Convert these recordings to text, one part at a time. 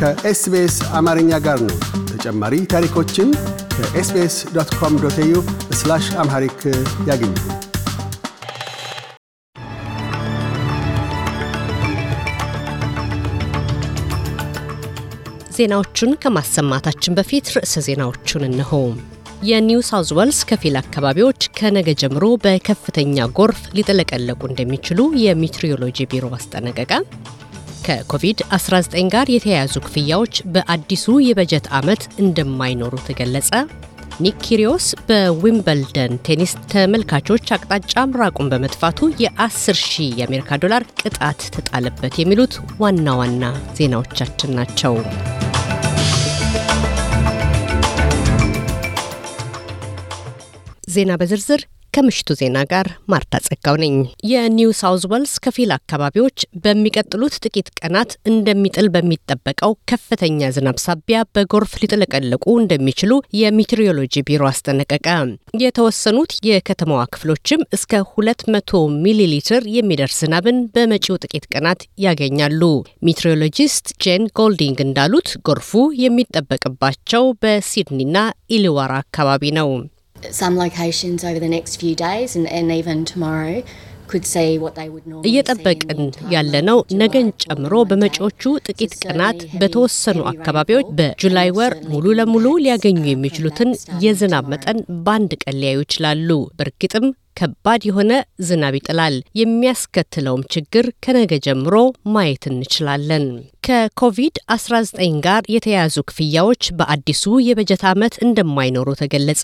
ከኤስቢኤስ አማርኛ ጋር ነው። ተጨማሪ ታሪኮችን ከ SBS dot com dot au Amharic ያገኙ። ዜናዎቹን ከማሰማታችን በፊት ርዕሰ ዜናዎቹን እነሆ። የኒው ሳውዝ ዌልስ ከፊል አካባቢዎች ከነገ ጀምሮ በከፍተኛ ጎርፍ ሊጠለቀለቁ እንደሚችሉ የሚትሪዮሎጂ ቢሮ አስጠነቀቀ። ከኮቪድ-19 ጋር የተያያዙ ክፍያዎች በአዲሱ የበጀት ዓመት እንደማይኖሩ ተገለጸ። ኒክ ኪሪዮስ በዊምበልደን ቴኒስ ተመልካቾች አቅጣጫ ምራቁን በመጥፋቱ የ10 ሺህ የአሜሪካ ዶላር ቅጣት ተጣለበት። የሚሉት ዋና ዋና ዜናዎቻችን ናቸው። ዜና በዝርዝር ከምሽቱ ዜና ጋር ማርታ ጸጋው ነኝ። የኒው ሳውዝ ዌልስ ከፊል አካባቢዎች በሚቀጥሉት ጥቂት ቀናት እንደሚጥል በሚጠበቀው ከፍተኛ ዝናብ ሳቢያ በጎርፍ ሊጥለቀለቁ እንደሚችሉ የሚትሪዮሎጂ ቢሮ አስጠነቀቀ። የተወሰኑት የከተማዋ ክፍሎችም እስከ 200 ሚሊ ሊትር የሚደርስ ዝናብን በመጪው ጥቂት ቀናት ያገኛሉ። meteorologist ጄን ጎልዲንግ እንዳሉት ጎርፉ የሚጠበቅባቸው በሲድኒና ኢሊዋራ አካባቢ ነው። some locations over the next few days and, and even tomorrow እየጠበቅን ያለነው ነገን ጨምሮ በመጪዎቹ ጥቂት ቀናት በተወሰኑ አካባቢዎች በጁላይ ወር ሙሉ ለሙሉ ሊያገኙ የሚችሉትን የዝናብ መጠን በአንድ ቀን ሊያዩ ይችላሉ። በእርግጥም ከባድ የሆነ ዝናብ ይጥላል። የሚያስከትለውም ችግር ከነገ ጀምሮ ማየት እንችላለን። ከኮቪድ-19 ጋር የተያያዙ ክፍያዎች በአዲሱ የበጀት ዓመት እንደማይኖሩ ተገለጸ።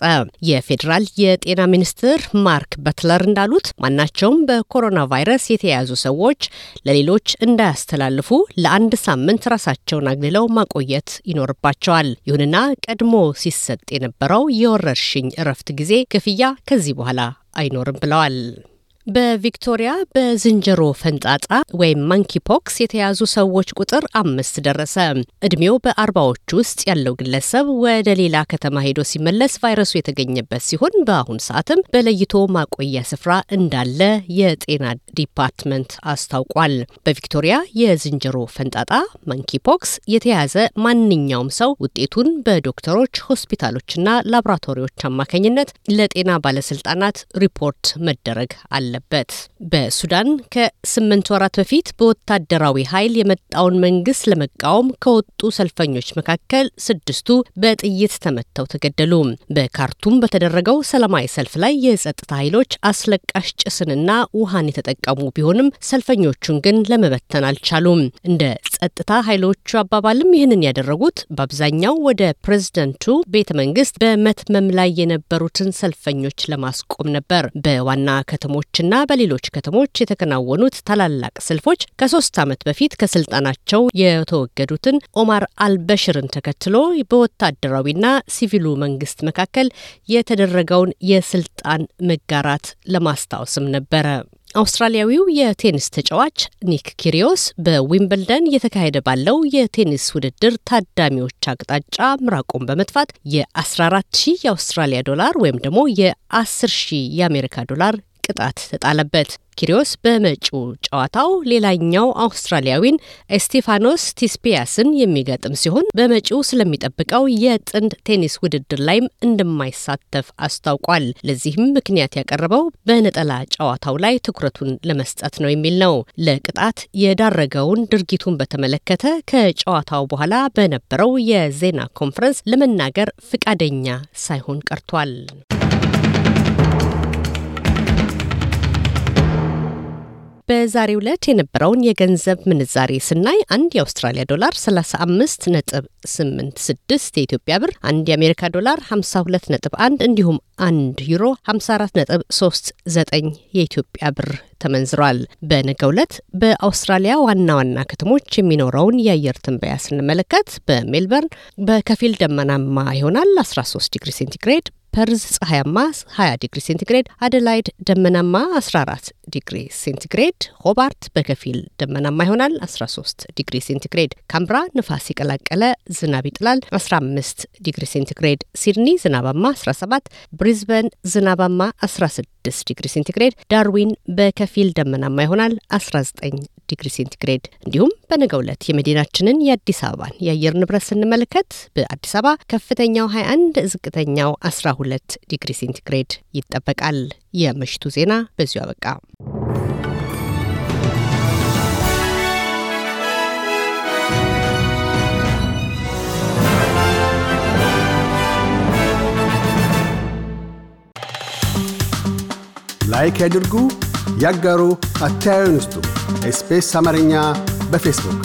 የፌዴራል የጤና ሚኒስትር ማርክ በትለር እንዳሉት ማናቸውም በኮሮና ቫይረስ የተያያዙ ሰዎች ለሌሎች እንዳያስተላልፉ ለአንድ ሳምንት ራሳቸውን አግልለው ማቆየት ይኖርባቸዋል። ይሁንና ቀድሞ ሲሰጥ የነበረው የወረርሽኝ እረፍት ጊዜ ክፍያ ከዚህ በኋላ አይኖርም ብለዋል። በቪክቶሪያ በዝንጀሮ ፈንጣጣ ወይም ማንኪ ፖክስ የተያዙ ሰዎች ቁጥር አምስት ደረሰ። እድሜው በአርባዎቹ ውስጥ ያለው ግለሰብ ወደ ሌላ ከተማ ሄዶ ሲመለስ ቫይረሱ የተገኘበት ሲሆን በአሁን ሰዓትም በለይቶ ማቆያ ስፍራ እንዳለ የጤና ዲፓርትመንት አስታውቋል። በቪክቶሪያ የዝንጀሮ ፈንጣጣ monkeypox የተያዘ ማንኛውም ሰው ውጤቱን በዶክተሮች ሆስፒታሎችና ላቦራቶሪዎች አማካኝነት ለጤና ባለስልጣናት ሪፖርት መደረግ አለ አለበት። በሱዳን ከስምንት ወራት በፊት በወታደራዊ ኃይል የመጣውን መንግስት ለመቃወም ከወጡ ሰልፈኞች መካከል ስድስቱ በጥይት ተመተው ተገደሉ። በካርቱም በተደረገው ሰላማዊ ሰልፍ ላይ የጸጥታ ኃይሎች አስለቃሽ ጭስንና ውሃን የተጠቀሙ ቢሆንም ሰልፈኞቹን ግን ለመበተን አልቻሉም። እንደ ጸጥታ ኃይሎቹ አባባልም ይህንን ያደረጉት በአብዛኛው ወደ ፕሬዝደንቱ ቤተ መንግስት በመትመም ላይ የነበሩትን ሰልፈኞች ለማስቆም ነበር። በዋና ከተሞች እና በሌሎች ከተሞች የተከናወኑት ታላላቅ ሰልፎች ከሶስት ዓመት በፊት ከስልጣናቸው የተወገዱትን ኦማር አልበሽርን ተከትሎ በወታደራዊና ሲቪሉ መንግስት መካከል የተደረገውን የስልጣን መጋራት ለማስታወስም ነበረ። አውስትራሊያዊው የቴኒስ ተጫዋች ኒክ ኪሪዮስ በዊምብልደን እየተካሄደ ባለው የቴኒስ ውድድር ታዳሚዎች አቅጣጫ ምራቁን በመትፋት የ14 ሺህ የአውስትራሊያ ዶላር ወይም ደግሞ የ10 ሺህ የአሜሪካ ዶላር ቅጣት ተጣለበት። ኪሪዮስ በመጪው ጨዋታው ሌላኛው አውስትራሊያዊን እስቴፋኖስ ቲሲፓስን የሚገጥም ሲሆን በመጪው ስለሚጠብቀው የጥንድ ቴኒስ ውድድር ላይም እንደማይሳተፍ አስታውቋል። ለዚህም ምክንያት ያቀረበው በነጠላ ጨዋታው ላይ ትኩረቱን ለመስጠት ነው የሚል ነው። ለቅጣት የዳረገውን ድርጊቱን በተመለከተ ከጨዋታው በኋላ በነበረው የዜና ኮንፈረንስ ለመናገር ፍቃደኛ ሳይሆን ቀርቷል። በዛሬው ዕለት የነበረውን የገንዘብ ምንዛሬ ስናይ አንድ የአውስትራሊያ ዶላር 35 ነጥብ 86 የኢትዮጵያ ብር፣ አንድ የአሜሪካ ዶላር 52 ነጥብ 1 እንዲሁም አንድ ዩሮ 54 ነጥብ 39 የኢትዮጵያ ብር ተመንዝሯል። በነገ ዕለት በአውስትራሊያ ዋና ዋና ከተሞች የሚኖረውን የአየር ትንበያ ስንመለከት በሜልበርን በከፊል ደመናማ ይሆናል 13 ዲግሪ ሴንቲግሬድ ፐርዝ ፀሐያማ 20 ዲግሪ ሴንቲግሬድ፣ አደላይድ ደመናማ 14 ዲግሪ ሴንቲግሬድ፣ ሆባርት በከፊል ደመናማ ይሆናል 13 ዲግሪ ሴንቲግሬድ፣ ካንብራ ንፋስ የቀላቀለ ዝናብ ይጥላል 15 ዲግሪ ሴንቲግሬድ፣ ሲድኒ ዝናባማ 17፣ ብሪዝበን ዝናባማ 16 ዲግሪ ሴንቲግሬድ፣ ዳርዊን በከፊል ደመናማ ይሆናል 19 ዲግሪ ሴንቲግሬድ። እንዲሁም በነገው ዕለት የመዲናችንን የአዲስ አበባን የአየር ንብረት ስንመለከት በአዲስ አበባ ከፍተኛው 21፣ ዝቅተኛው 12 ዲግሪ ሴንቲግሬድ ይጠበቃል። የምሽቱ ዜና በዚሁ አበቃ። like ያድርጉ፣ ያጋሩ፣ አስተያየቱን ይስጡ። ኤስቢኤስ አማርኛ በፌስቡክ